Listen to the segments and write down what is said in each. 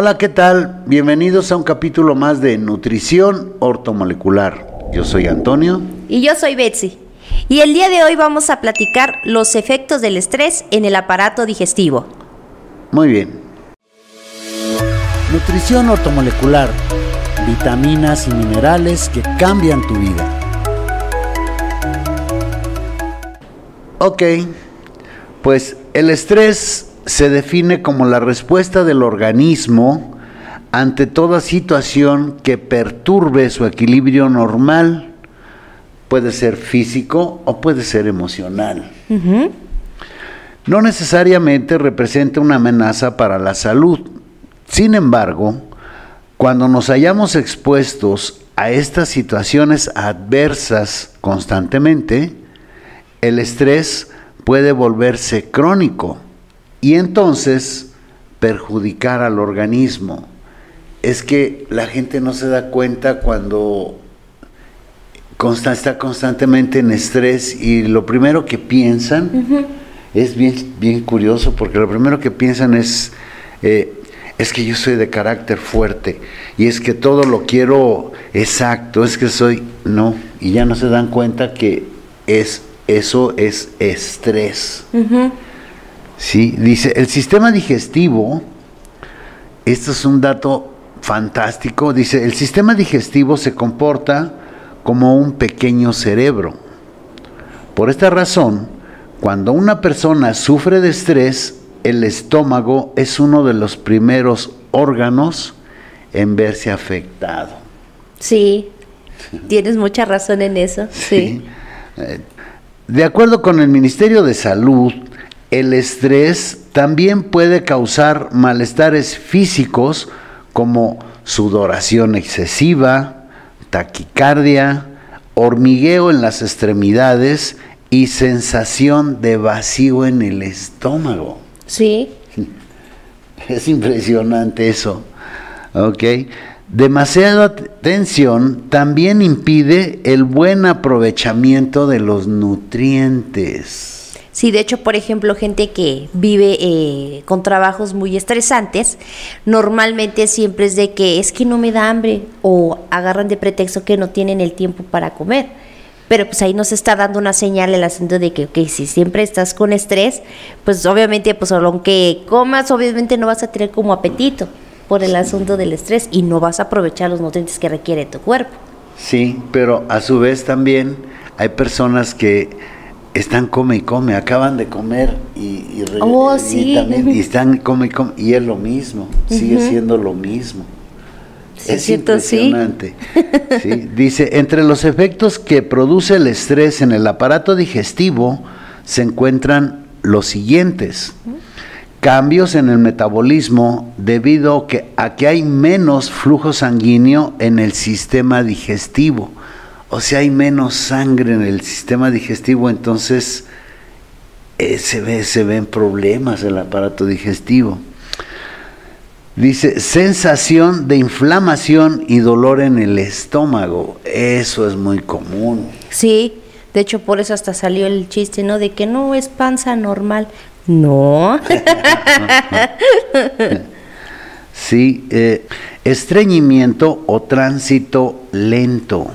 Hola, ¿qué tal? Bienvenidos a un capítulo más de Nutrición Ortomolecular. Yo soy Antonio. Y yo soy Betsy. Y el día de hoy vamos a platicar los efectos del estrés en el aparato digestivo. Muy bien. Nutrición ortomolecular. Vitaminas y minerales que cambian tu vida. Ok, pues el estrés se define como la respuesta del organismo ante toda situación que perturbe su equilibrio normal. Puede ser físico o puede ser emocional. No necesariamente representa una amenaza para la salud. Sin embargo, cuando nos hayamos expuestos a estas situaciones adversas constantemente, el estrés puede volverse crónico y entonces perjudicar al organismo. Es que la gente no se da cuenta cuando está constantemente en estrés y lo primero que piensan es bien, bien curioso porque lo primero que piensan es, eh, es que yo soy de carácter fuerte y es que todo lo quiero exacto, es que soy, no, y ya no se dan cuenta que es, eso es estrés. ¿Sí? Dice, el sistema digestivo, esto es un dato fantástico, dice, el sistema digestivo se comporta como un pequeño cerebro. Por esta razón, cuando una persona sufre de estrés, el estómago es uno de los primeros órganos en verse afectado. Sí, tienes mucha razón en eso. Sí. Eh, de acuerdo con el Ministerio de Salud, el estrés también puede causar malestares físicos como sudoración excesiva, taquicardia, hormigueo en las extremidades y sensación de vacío en el estómago. Sí. Es impresionante eso. ¿Ok? Demasiada tensión también impide el buen aprovechamiento de los nutrientes. Sí, de hecho, por ejemplo, gente que vive eh, con trabajos muy estresantes, normalmente siempre es de que es que no me da hambre o agarran de pretexto que no tienen el tiempo para comer. Pero pues ahí nos está dando una señal el asunto de que, ok, si siempre estás con estrés, pues obviamente, pues aunque comas, obviamente no vas a tener como apetito por el asunto del estrés y no vas a aprovechar los nutrientes que requiere tu cuerpo. Sí, pero a su vez también hay personas que están come y come, acaban de comer y, oh, también, y están come y come, y es lo mismo, sigue siendo lo mismo. es impresionante. Dice, entre los efectos que produce el estrés en el aparato digestivo se encuentran los siguientes. Cambios en el metabolismo debido que, a que hay menos flujo sanguíneo en el sistema digestivo o sea, hay menos sangre en el sistema digestivo, entonces eh, se, ve, se ven problemas en el aparato digestivo. Dice, sensación de inflamación y dolor en el estómago. Eso es muy común. Sí, de hecho por eso hasta salió el chiste, ¿no? De que no es panza normal. No. sí, eh, estreñimiento o tránsito lento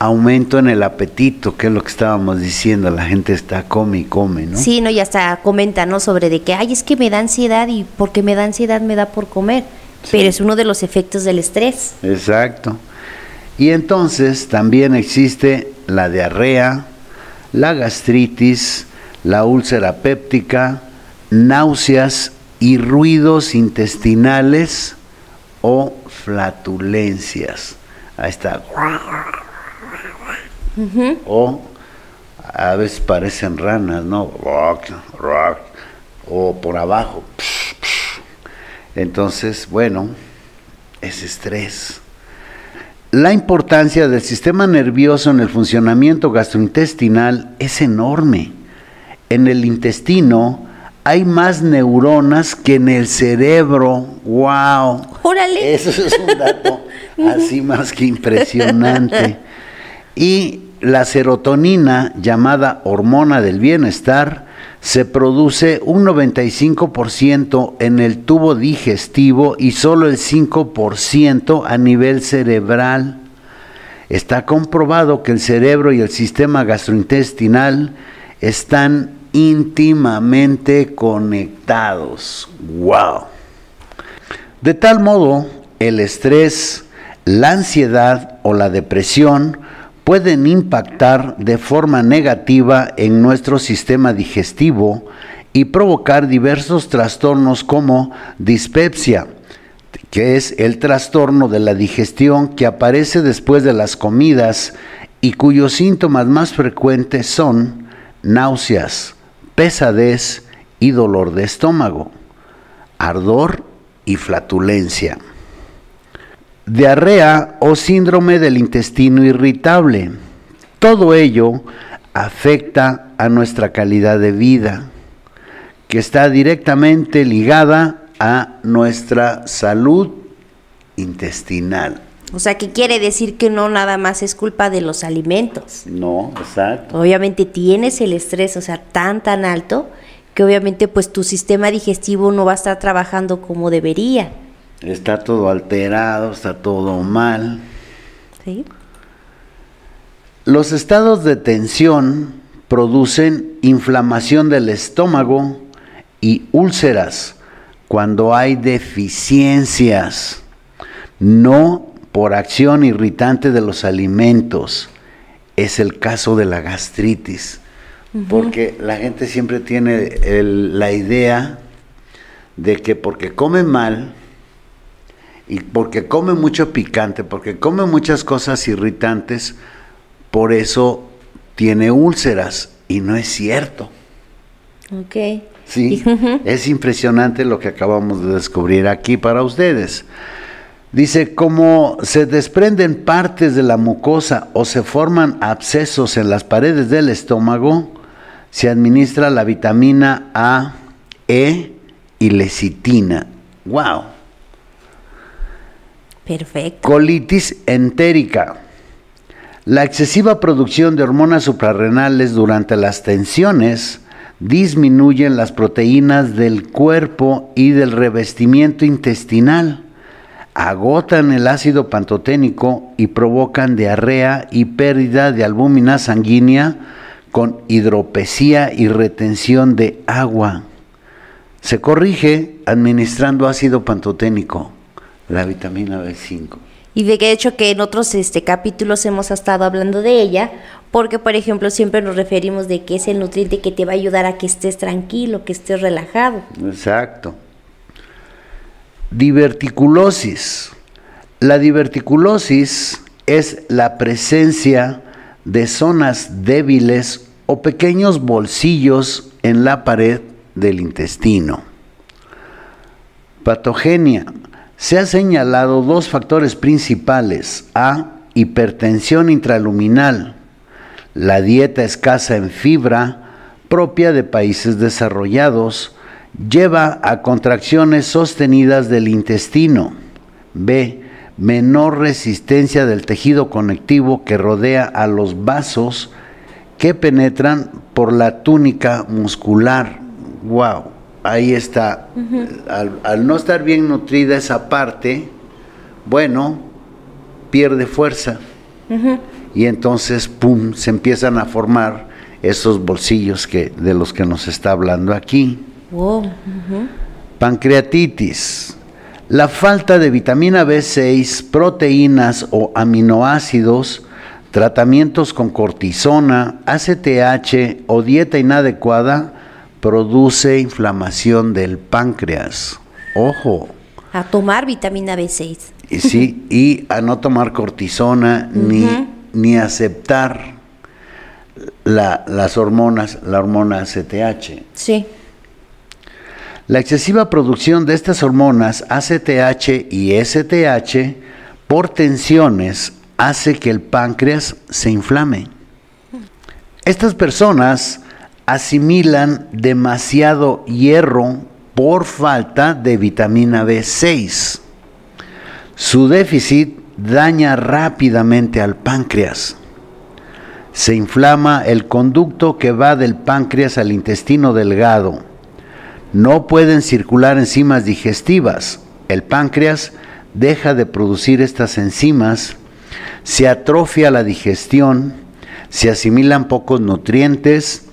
aumento en el apetito, que es lo que estábamos diciendo, la gente está come y come, ¿no? Sí, no, y hasta comenta, ¿no? Sobre de que, ay, es que me da ansiedad y porque me da ansiedad me da por comer, pero es uno de los efectos del estrés. Exacto. Y entonces también existe la diarrea, la gastritis, la úlcera péptica, náuseas y ruidos intestinales o flatulencias. Ahí está o a veces parecen ranas, ¿no? o por abajo. Entonces, bueno, es estrés. La importancia del sistema nervioso en el funcionamiento gastrointestinal es enorme. En el intestino hay más neuronas que en el cerebro. ¡Wow! ¡Órale! Eso es un dato así más que impresionante. Y la serotonina, llamada hormona del bienestar, se produce un 95% en el tubo digestivo y solo el 5% a nivel cerebral. Está comprobado que el cerebro y el sistema gastrointestinal están íntimamente conectados. ¡Wow! De tal modo, el estrés, la ansiedad o la depresión pueden impactar de forma negativa en nuestro sistema digestivo y provocar diversos trastornos como dispepsia, que es el trastorno de la digestión que aparece después de las comidas y cuyos síntomas más frecuentes son náuseas, pesadez y dolor de estómago, ardor y flatulencia. Diarrea o síndrome del intestino irritable. Todo ello afecta a nuestra calidad de vida, que está directamente ligada a nuestra salud intestinal. O sea, que quiere decir que no nada más es culpa de los alimentos. No, exacto. Obviamente tienes el estrés, o sea, tan tan alto que obviamente pues tu sistema digestivo no va a estar trabajando como debería. Está todo alterado, está todo mal. ¿Sí? Los estados de tensión producen inflamación del estómago y úlceras cuando hay deficiencias. No por acción irritante de los alimentos. Es el caso de la gastritis, porque la gente siempre tiene la idea de que porque come mal y porque come mucho picante, porque come muchas cosas irritantes, por eso tiene úlceras y no es cierto. Ok. Sí, es impresionante lo que acabamos de descubrir aquí para ustedes. Dice, como se desprenden partes de la mucosa o se forman abscesos en las paredes del estómago, se administra la vitamina A, E y lecitina. ¡Wow! Colitis entérica. La excesiva producción de hormonas suprarrenales durante las tensiones disminuyen las proteínas del cuerpo y del revestimiento intestinal agotan el ácido pantoténico y provocan diarrea y pérdida de albúmina sanguínea con hidropesía y retención de agua. Se corrige administrando ácido pantoténico, la vitamina B5. Y de hecho que en otros este, capítulos hemos estado hablando de ella, porque por ejemplo siempre nos referimos de que es el nutriente que te va a ayudar a que estés tranquilo, que estés relajado. Exacto. Diverticulosis. La diverticulosis es la presencia de zonas débiles o pequeños bolsillos en la pared del intestino. Patogenia. Se ha señalado dos factores principales. A. Hipertensión intraluminal. La dieta escasa en fibra propia de países desarrollados lleva a contracciones sostenidas del intestino. B. Menor resistencia del tejido conectivo que rodea a los vasos que penetran por la túnica muscular. ¡Wow! Ahí está. al, no estar bien nutrida esa parte, bueno, pierde fuerza. Y entonces, ¡pum!, se empiezan a formar esos bolsillos que, de los que nos está hablando aquí. Pancreatitis. La falta de vitamina B6, proteínas o aminoácidos, tratamientos con cortisona, ACTH o dieta inadecuada produce inflamación del páncreas. Ojo. A tomar vitamina B6. Sí, y a no tomar cortisona ni, ni aceptar las hormonas, la hormona ACTH. Sí. La excesiva producción de estas hormonas ACTH y STH por tensiones hace que el páncreas se inflame. Estas personas asimilan demasiado hierro por falta de vitamina B6. Su déficit daña rápidamente al páncreas. se inflama el conducto que va del páncreas al intestino delgado. No pueden circular enzimas digestivas. El páncreas deja de producir estas enzimas, se atrofia la digestión, se asimilan pocos nutrientes,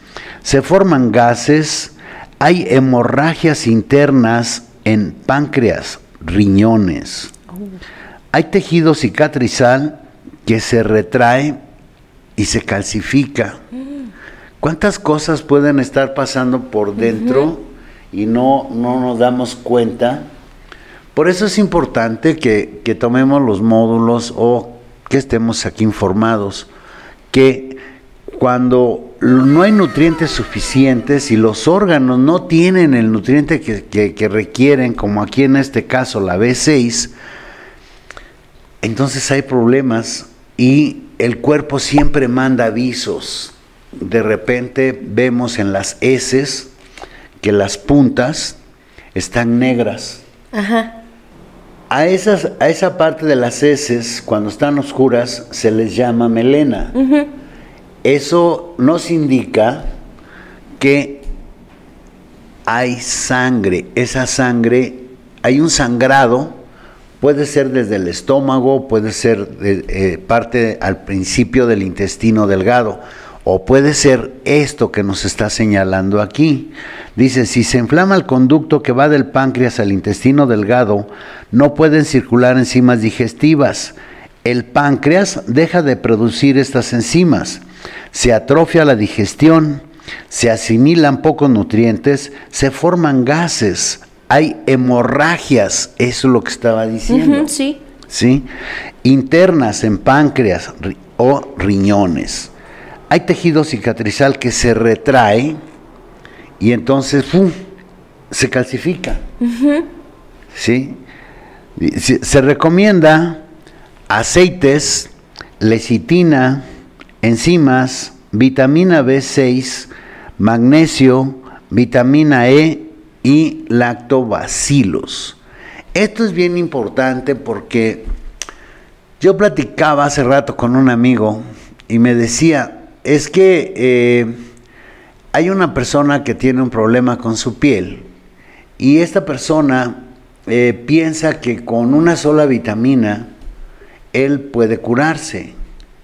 se forman gases, hay hemorragias internas en páncreas, riñones. Hay tejido cicatrizal que se retrae y se calcifica. ¿Cuántas cosas pueden estar pasando por dentro y no, no nos damos cuenta? Por eso es importante que, que tomemos los módulos o que estemos aquí informados, que cuando no hay nutrientes suficientes y los órganos no tienen el nutriente que, requieren, como aquí en este caso la B6, entonces hay problemas y el cuerpo siempre manda avisos. De repente vemos en las heces que las puntas están negras. A, esas, a esa parte de las heces, cuando están oscuras, se les llama melena. Eso nos indica que hay sangre. Esa sangre, hay un sangrado, puede ser desde el estómago, puede ser eh, parte al principio del intestino delgado, o puede ser esto que nos está señalando aquí. Dice, si se inflama el conducto que va del páncreas al intestino delgado, no pueden circular enzimas digestivas. El páncreas deja de producir estas enzimas se atrofia la digestión, se asimilan pocos nutrientes, se forman gases, hay hemorragias, eso es lo que estaba diciendo. sí. sí. Internas en páncreas o riñones. Hay tejido cicatrizal que se retrae y entonces se calcifica. ¿Sí? Se recomienda aceites, lecitina, enzimas, vitamina B6, magnesio, vitamina E y lactobacilos. Esto es bien importante porque yo platicaba hace rato con un amigo y me decía, es que eh, hay una persona que tiene un problema con su piel y esta persona eh, piensa que con una sola vitamina él puede curarse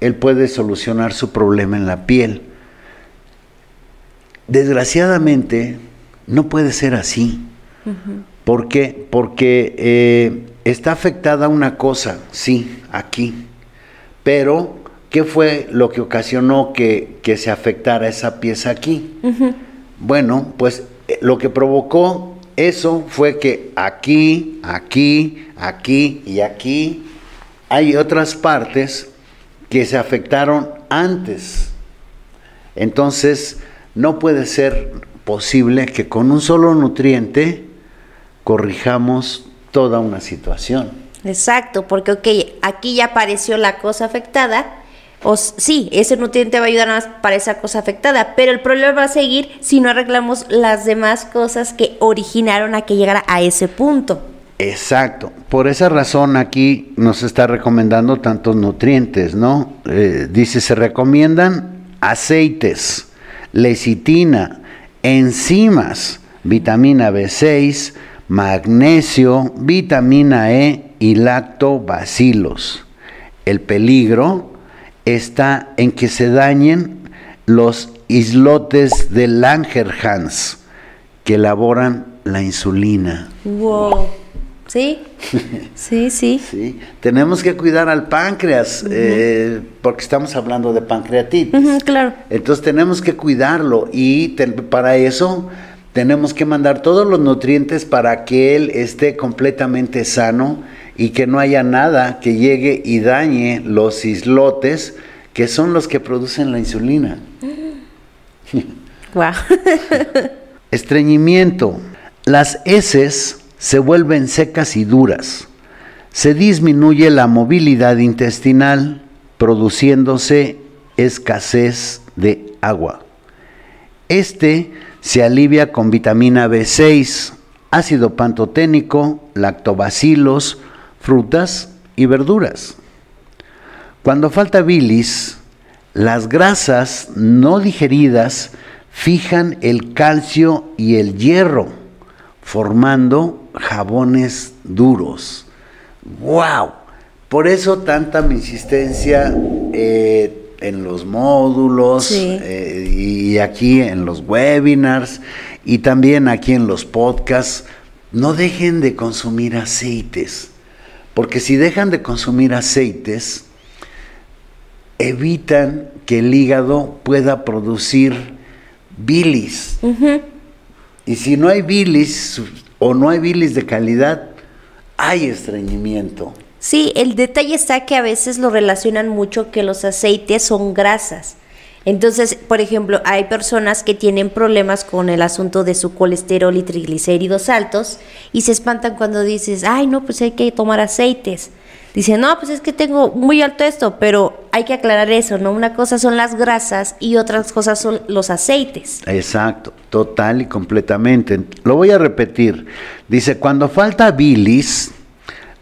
él puede solucionar su problema en la piel. Desgraciadamente, no puede ser así. ¿Por qué? Porque eh, está afectada una cosa, sí, aquí. Pero, ¿qué fue lo que ocasionó que, se afectara esa pieza aquí? Bueno, pues eh, lo que provocó eso fue que aquí, aquí, aquí y aquí hay otras partes que se afectaron antes. Entonces, no puede ser posible que con un solo nutriente corrijamos toda una situación. Exacto, porque aquí ya apareció la cosa afectada, o sí, ese nutriente va a ayudar más para esa cosa afectada, pero el problema va a seguir si no arreglamos las demás cosas que originaron a que llegara a ese punto. Exacto. Por esa razón aquí nos está recomendando tantos nutrientes, ¿no? Eh, dice, se recomiendan aceites, lecitina, enzimas, vitamina B6, magnesio, vitamina E y lactobacilos. El peligro está en que se dañen los islotes de Langerhans que elaboran la insulina. Wow. Sí, sí, sí. sí. Tenemos que cuidar al páncreas, eh, porque estamos hablando de pancreatitis. claro. Entonces tenemos que cuidarlo y para eso tenemos que mandar todos los nutrientes para que él esté completamente sano y que no haya nada que llegue y dañe los islotes que son los que producen la insulina. Wow. Estreñimiento. Las heces se vuelven secas y duras. Se disminuye la movilidad intestinal, produciéndose escasez de agua. Este se alivia con vitamina B6, ácido pantoténico, lactobacilos, frutas y verduras. Cuando falta bilis, Las grasas no digeridas fijan el calcio y el hierro, formando jabones duros. ¡Wow! Por eso tanta mi insistencia eh, en los módulos eh, y aquí en los webinars y también aquí en los podcasts. No dejen de consumir aceites, porque si dejan de consumir aceites, evitan que el hígado pueda producir bilis. Y si no hay bilis o no hay bilis de calidad, hay estreñimiento. Sí, el detalle está que a veces lo relacionan mucho que los aceites son grasas. Entonces, por ejemplo, hay personas que tienen problemas con el asunto de su colesterol y triglicéridos altos y se espantan cuando dices, ay, no, pues hay que tomar aceites. Dicen, no, pues es que tengo muy alto esto, pero hay que aclarar eso, ¿no? Una cosa son las grasas y otras cosas son los aceites. Exacto, total y completamente. Lo voy a repetir. Dice, cuando falta bilis,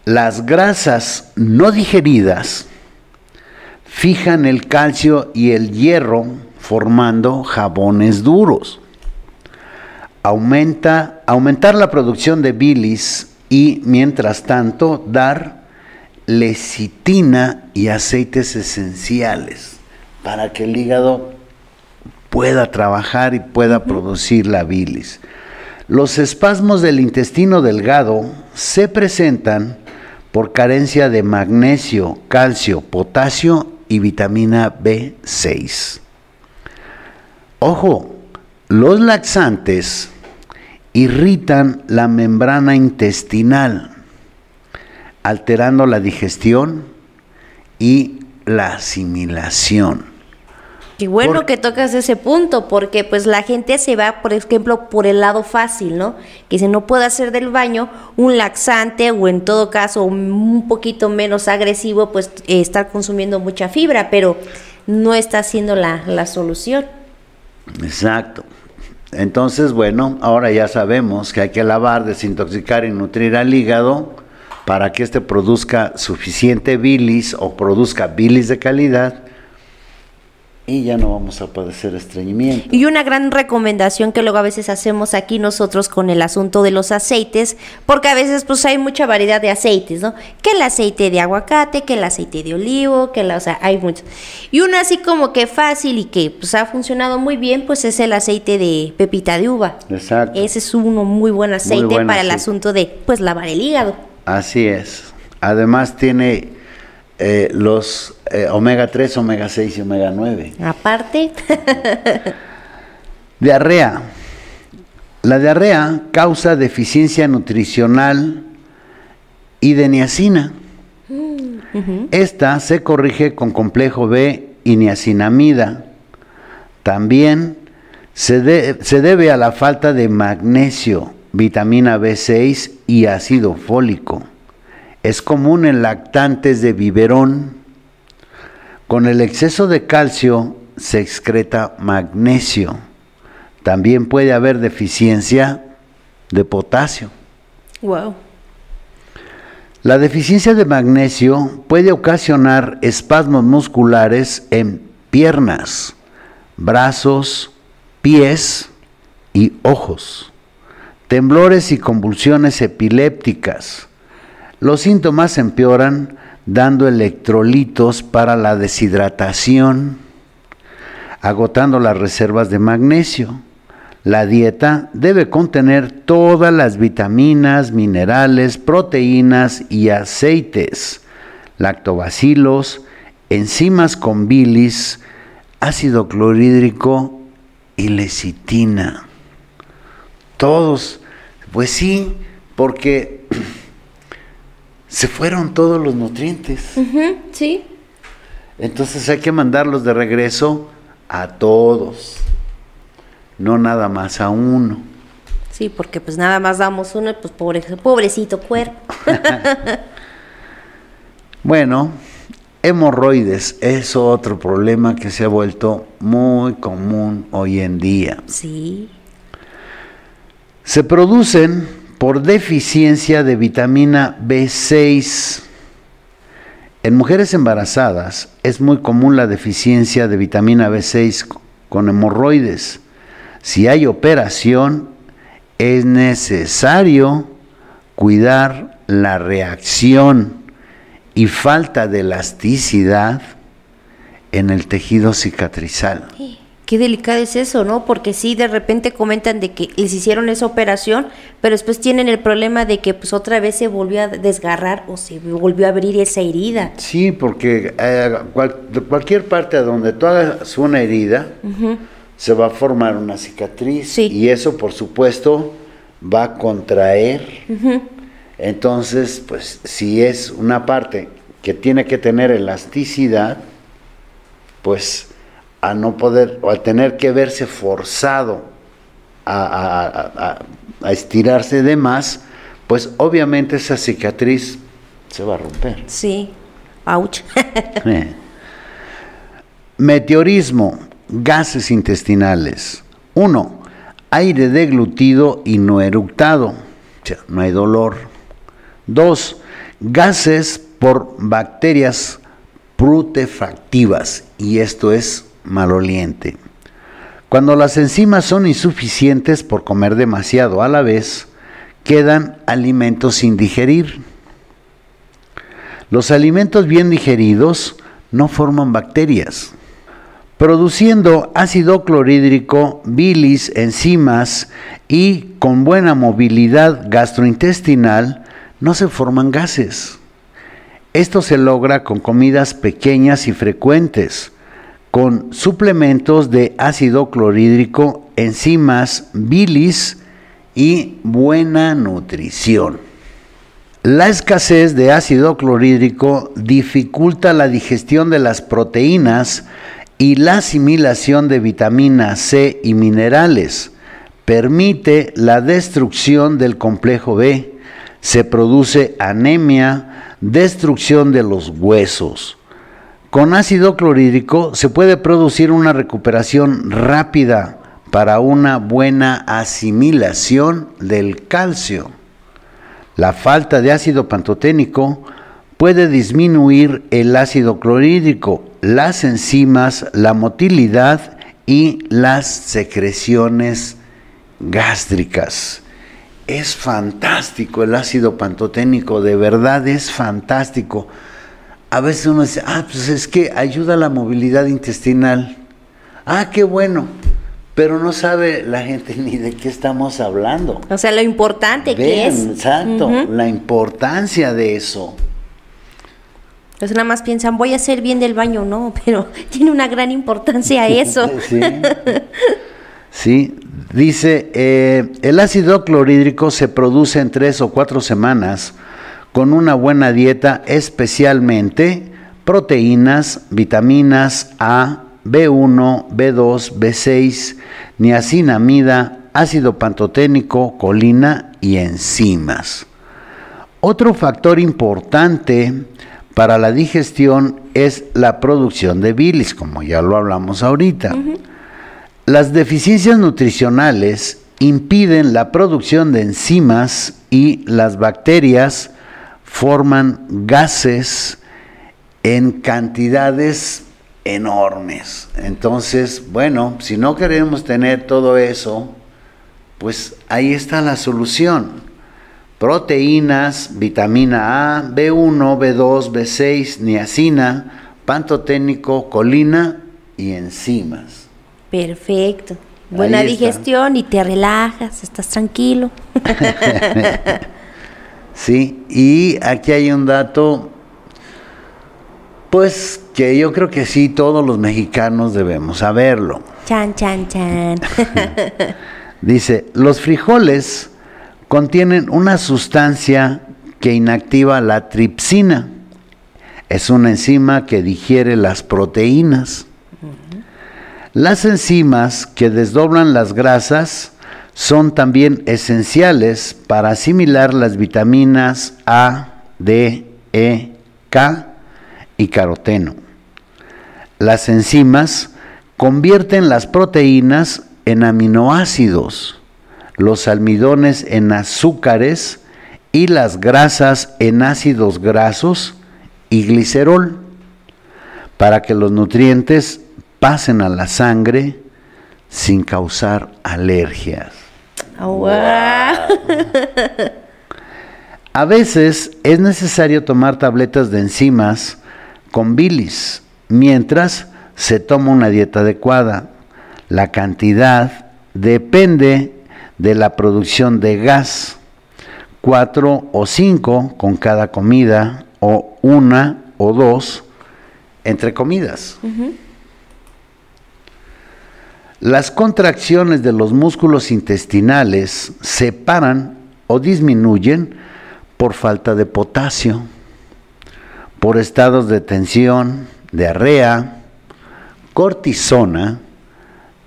las grasas no digeridas fijan el calcio y el hierro formando jabones duros. Aumenta, aumentar la producción de bilis y, mientras tanto, dar lecitina y aceites esenciales para que el hígado pueda trabajar y pueda producir la bilis. Los espasmos del intestino delgado se presentan por carencia de magnesio, calcio, potasio y vitamina B6. Ojo, los laxantes irritan la membrana intestinal, alterando la digestión y la asimilación. Qué bueno que tocas ese punto, porque pues la gente se va, por ejemplo, por el lado fácil, ¿no? Que si no puede hacer del baño un laxante o en todo caso un poquito menos agresivo, pues eh, estar consumiendo mucha fibra, pero no está siendo la, la solución. Exacto. Entonces, bueno, ahora ya sabemos que hay que lavar, desintoxicar y nutrir al hígado para que éste produzca suficiente bilis o produzca bilis de calidad y ya no vamos a padecer estreñimiento. Y una gran recomendación que luego a veces hacemos aquí nosotros con el asunto de los aceites, porque a veces pues hay mucha variedad de aceites, ¿no? Que el aceite de aguacate, que el aceite de olivo, que la, o sea, hay muchos. Y uno así como que fácil y que pues ha funcionado muy bien, pues es el aceite de pepita de uva. Exacto. Ese es uno muy buen aceite para el asunto de pues lavar el hígado. Así es. Además tiene eh, los eh, omega 3, omega 6 y omega 9. Aparte. diarrea. La diarrea causa deficiencia nutricional y de niacina. Mm, Esta se corrige con complejo B y niacinamida. También se, se debe a la falta de magnesio, vitamina B6 y ácido fólico. Es común en lactantes de biberón con el exceso de calcio se excreta magnesio. También puede haber deficiencia de potasio. Wow. La deficiencia de magnesio puede ocasionar espasmos musculares en piernas, brazos, pies y ojos, temblores y convulsiones epilépticas. Los síntomas empeoran dando electrolitos para la deshidratación, agotando las reservas de magnesio. La dieta debe contener todas las vitaminas, minerales, proteínas y aceites, lactobacilos, enzimas con bilis, ácido clorhídrico y lecitina. Todos, pues sí, porque se fueron todos los nutrientes. sí. Entonces hay que mandarlos de regreso a todos, no nada más a uno. Sí, porque pues nada más damos uno, pues pobre, pobrecito cuerpo. bueno, hemorroides es otro problema que se ha vuelto muy común hoy en día. Sí. Se producen por deficiencia de vitamina B6. En mujeres embarazadas es muy común la deficiencia de vitamina B6 con hemorroides. Si hay operación, es necesario cuidar la reacción y falta de elasticidad en el tejido cicatrizal. Qué delicado es eso, ¿no? Porque sí, de repente comentan de que les hicieron esa operación, pero después tienen el problema de que pues otra vez se volvió a desgarrar o se volvió a abrir esa herida. Sí, porque eh, cualquier parte donde tú hagas una herida, se va a formar una cicatriz y eso por supuesto va a contraer. Entonces, pues si es una parte que tiene que tener elasticidad, pues a no poder o a tener que verse forzado a, estirarse de más, pues obviamente esa cicatriz se va a romper. Sí, ouch. Eh. Meteorismo, gases intestinales. Uno, aire deglutido y no eructado, o sea, no hay dolor. Dos, gases por bacterias prutefactivas, y esto es maloliente. Cuando las enzimas son insuficientes por comer demasiado a la vez, quedan alimentos sin digerir. Los alimentos bien digeridos no forman bacterias, produciendo ácido clorhídrico, bilis, enzimas y con buena movilidad gastrointestinal no se forman gases. Esto se logra con comidas pequeñas y frecuentes, con suplementos de ácido clorhídrico, enzimas, bilis y buena nutrición. La escasez de ácido clorhídrico dificulta la digestión de las proteínas y la asimilación de vitamina C y minerales. Permite la destrucción del complejo B. Se produce anemia, destrucción de los huesos. Con ácido clorhídrico se puede producir una recuperación rápida para una buena asimilación del calcio. La falta de ácido pantoténico puede disminuir el ácido clorhídrico, las enzimas, la motilidad y las secreciones gástricas. Es fantástico el ácido pantoténico, de verdad es fantástico a veces uno dice, ah, pues es que ayuda a la movilidad intestinal. Ah, qué bueno. Pero no sabe la gente ni de qué estamos hablando. O sea, lo importante que es. Exacto, la importancia de eso. Entonces nada más piensan, voy a hacer bien del baño, no, pero tiene una gran importancia eso. sí. sí. dice, eh, el ácido clorhídrico se produce en tres o cuatro semanas con una buena dieta, especialmente proteínas, vitaminas A, B1, B2, B6, niacinamida, ácido pantoténico, colina y enzimas. Otro factor importante para la digestión es la producción de bilis, como ya lo hablamos ahorita. Las deficiencias nutricionales impiden la producción de enzimas y las bacterias forman gases en cantidades enormes. Entonces, bueno, si no queremos tener todo eso, pues ahí está la solución. Proteínas, vitamina A, B1, B2, B6, niacina, pantoténico, colina y enzimas. Perfecto. Buena digestión y te relajas, estás tranquilo. ¿sí? Y aquí hay un dato, pues que yo creo que sí, todos los mexicanos debemos saberlo. Chan, chan, chan. Dice, los frijoles contienen una sustancia que inactiva la tripsina. Es una enzima que digiere las proteínas. Las enzimas que desdoblan las grasas son también esenciales para asimilar las vitaminas A, D, E, K y caroteno. Las enzimas convierten las proteínas en aminoácidos, los almidones en azúcares y las grasas en ácidos grasos y glicerol para que los nutrientes pasen a la sangre sin causar alergias. A veces es necesario tomar tabletas de enzimas con bilis mientras se toma una dieta adecuada. La cantidad depende de la producción de gas, cuatro o cinco con cada comida o una o dos entre comidas. Las contracciones de los músculos intestinales se paran o disminuyen por falta de potasio, por estados de tensión, diarrea, cortisona,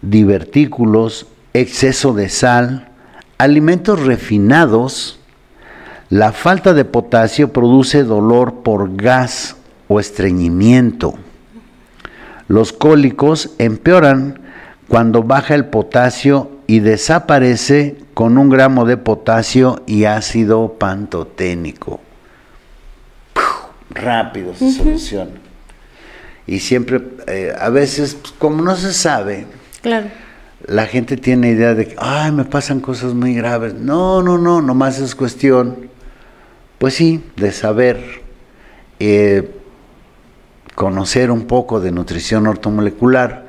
divertículos, exceso de sal, alimentos refinados, la falta de potasio produce dolor por gas o estreñimiento. Los cólicos empeoran cuando baja el potasio y desaparece con un gramo de potasio y ácido pantoténico. rápido se soluciona. Y siempre, eh, a veces, pues, como no se sabe, claro. la gente tiene idea de que, ay, me pasan cosas muy graves. No, no, no, nomás es cuestión, pues sí, de saber, eh, conocer un poco de nutrición ortomolecular.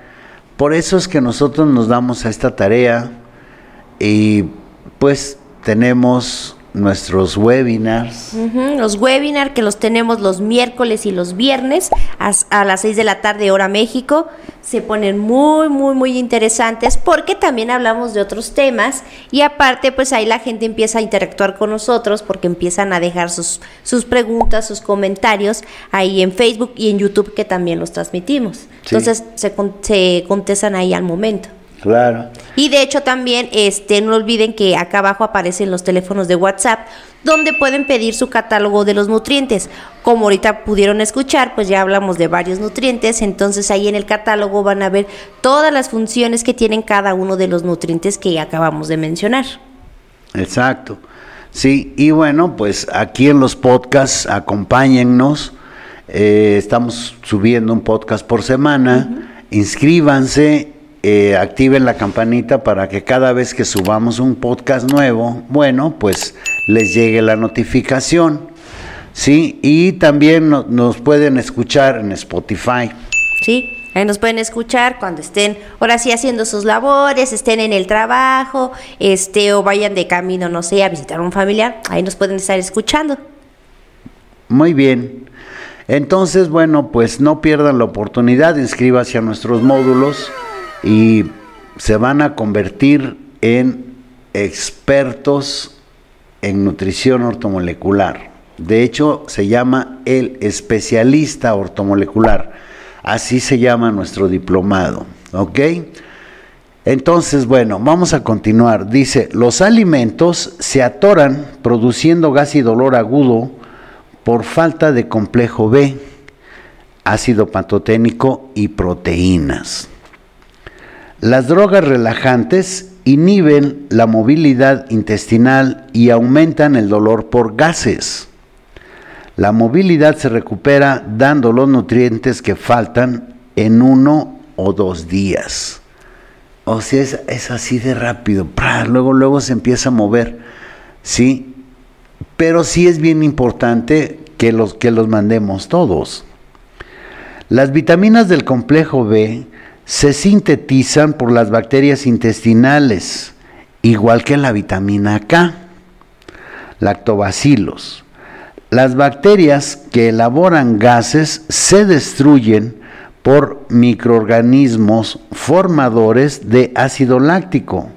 Por eso es que nosotros nos damos a esta tarea y pues tenemos nuestros webinars. los webinars que los tenemos los miércoles y los viernes a, las 6 de la tarde hora México. Se ponen muy, muy, muy interesantes porque también hablamos de otros temas y aparte pues ahí la gente empieza a interactuar con nosotros porque empiezan a dejar sus, sus preguntas, sus comentarios ahí en Facebook y en YouTube que también los transmitimos. Entonces se, se contestan ahí al momento. Claro. Y de hecho también, este, no olviden que acá abajo aparecen los teléfonos de WhatsApp, donde pueden pedir su catálogo de los nutrientes. Como ahorita pudieron escuchar, pues ya hablamos de varios nutrientes, entonces ahí en el catálogo van a ver todas las funciones que tienen cada uno de los nutrientes que acabamos de mencionar. Exacto. Sí, y bueno, pues aquí en los podcasts, acompáñennos. Eh, estamos subiendo un podcast por semana. Inscríbanse eh, activen la campanita para que cada vez que subamos un podcast nuevo, bueno, pues les llegue la notificación. Sí, y también nos pueden escuchar en Spotify. Sí, ahí nos pueden escuchar cuando estén ahora sí haciendo sus labores, estén en el trabajo, este o vayan de camino, no sé, a visitar a un familiar, ahí nos pueden estar escuchando. Muy bien. Entonces, bueno, pues no pierdan la oportunidad, inscríbase a nuestros módulos y se van a convertir en expertos en nutrición ortomolecular. De hecho, se llama el especialista ortomolecular. Así se llama nuestro diplomado. ¿Ok? Entonces, bueno, vamos a continuar. Dice, los alimentos se atoran produciendo gas y dolor agudo por falta de complejo B, ácido pantoténico y proteínas. Las drogas relajantes inhiben la movilidad intestinal y aumentan el dolor por gases. La movilidad se recupera dando los nutrientes que faltan en uno o dos días. O sea, es, así de rápido. Luego, luego se empieza a mover. ¿Sí? Pero sí es bien importante que los, que los mandemos todos. Las vitaminas del complejo B se sintetizan por las bacterias intestinales, igual que la vitamina K, lactobacilos. Las bacterias que elaboran gases se destruyen por microorganismos formadores de ácido láctico,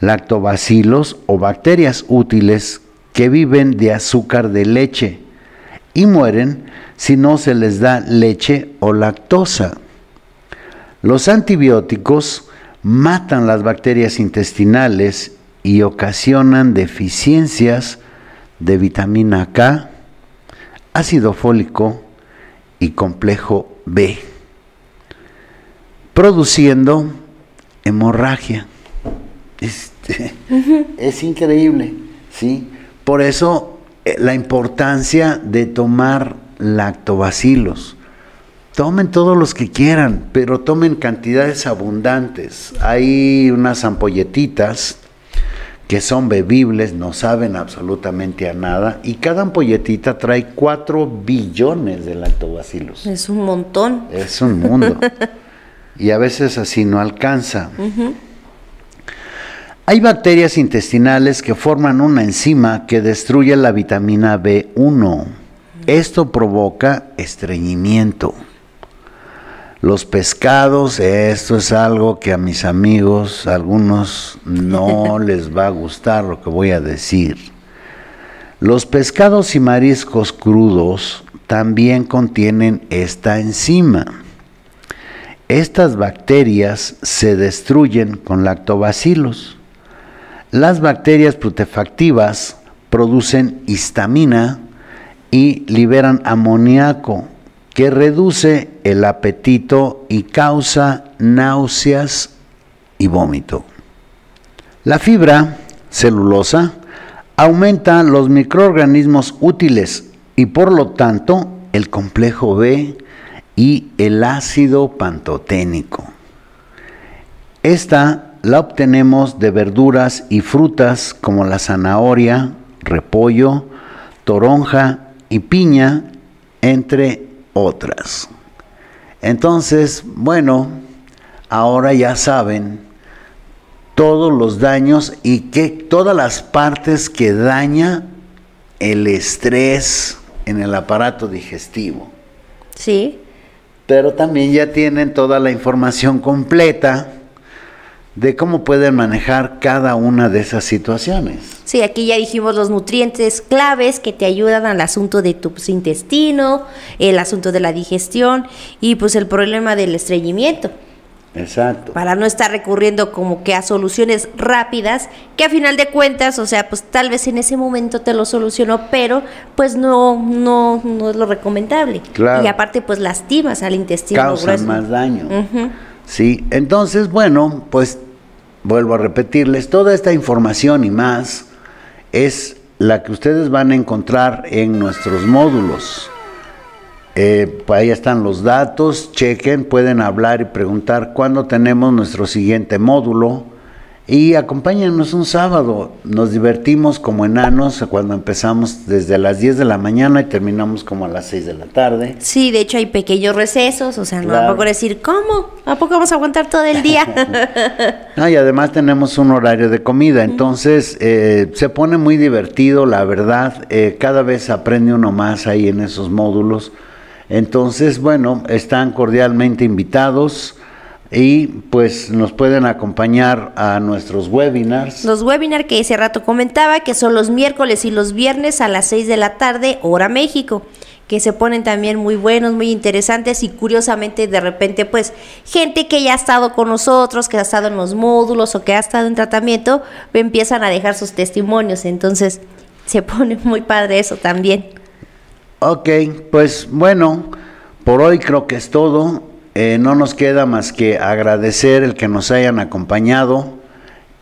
lactobacilos o bacterias útiles que viven de azúcar de leche y mueren si no se les da leche o lactosa. Los antibióticos matan las bacterias intestinales y ocasionan deficiencias de vitamina K, ácido fólico y complejo B, produciendo hemorragia. Este, es increíble, ¿sí? Por eso eh, la importancia de tomar lactobacilos. Tomen todos los que quieran, pero tomen cantidades abundantes. Hay unas ampolletitas que son bebibles, no saben absolutamente a nada, y cada ampolletita trae 4 billones de lactobacilos. Es un montón. Es un mundo. y a veces así no alcanza. Hay bacterias intestinales que forman una enzima que destruye la vitamina B1. Esto provoca estreñimiento. Los pescados, esto es algo que a mis amigos, algunos no les va a gustar lo que voy a decir. Los pescados y mariscos crudos también contienen esta enzima. Estas bacterias se destruyen con lactobacilos. Las bacterias protefactivas producen histamina y liberan amoníaco, que reduce el apetito y causa náuseas y vómito. La fibra celulosa aumenta los microorganismos útiles y por lo tanto el complejo B y el ácido pantoténico. Esta la obtenemos de verduras y frutas como la zanahoria, repollo, toronja y piña, entre otras. Entonces, bueno, ahora ya saben todos los daños y que todas las partes que daña el estrés en el aparato digestivo. Sí. Pero también ya tienen toda la información completa de cómo pueden manejar cada una de esas situaciones. Sí, aquí ya dijimos los nutrientes claves que te ayudan al asunto de tu pues, intestino, el asunto de la digestión y pues el problema del estreñimiento. Exacto. Para no estar recurriendo como que a soluciones rápidas, que a final de cuentas, o sea, pues tal vez en ese momento te lo solucionó, pero pues no, no, no es lo recomendable. Claro. Y aparte, pues lastimas al intestino Causan grueso. más daño. Sí, entonces, bueno, pues vuelvo a repetirles, toda esta información y más es la que ustedes van a encontrar en nuestros módulos. Eh, ahí están los datos, chequen, pueden hablar y preguntar cuándo tenemos nuestro siguiente módulo y acompáñenos un sábado. Nos divertimos como enanos cuando empezamos desde las 10 de la mañana y terminamos como a las 6 de la tarde. Sí, de hecho hay pequeños recesos, o sea, no Claro. tampoco decir, ¿cómo? ¿A poco vamos a aguantar todo el día? No, y además tenemos un horario de comida, entonces eh, se pone muy divertido, la verdad, eh, cada vez aprende uno más ahí en esos módulos. Entonces, bueno, están cordialmente invitados y pues nos pueden acompañar a nuestros webinars. Los webinars que ese rato comentaba, que son los miércoles y los viernes a las 6 de la tarde, hora México, que se ponen también muy buenos, muy interesantes y curiosamente de repente pues gente que ya ha estado con nosotros, que ha estado en los módulos o que ha estado en tratamiento, empiezan a dejar sus testimonios, entonces se pone muy padre eso también. Ok, pues bueno, por hoy creo que es todo. Eh, no nos queda más que agradecer el que nos hayan acompañado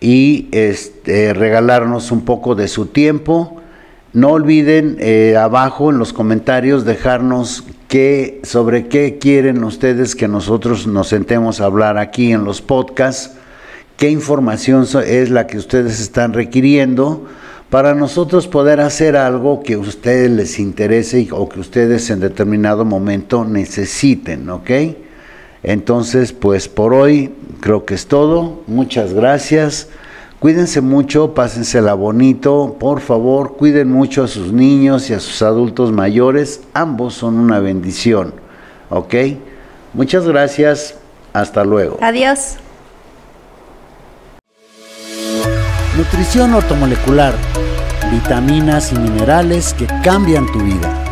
y este, regalarnos un poco de su tiempo. No olviden eh, abajo en los comentarios dejarnos qué, sobre qué quieren ustedes que nosotros nos sentemos a hablar aquí en los podcasts, qué información es la que ustedes están requiriendo para nosotros poder hacer algo que a ustedes les interese o que ustedes en determinado momento necesiten, ¿ok? Entonces, pues por hoy creo que es todo. Muchas gracias. Cuídense mucho, pásensela bonito, por favor, cuiden mucho a sus niños y a sus adultos mayores. Ambos son una bendición, ¿ok? Muchas gracias. Hasta luego. Adiós. Nutrición ortomolecular. Vitaminas y minerales que cambian tu vida.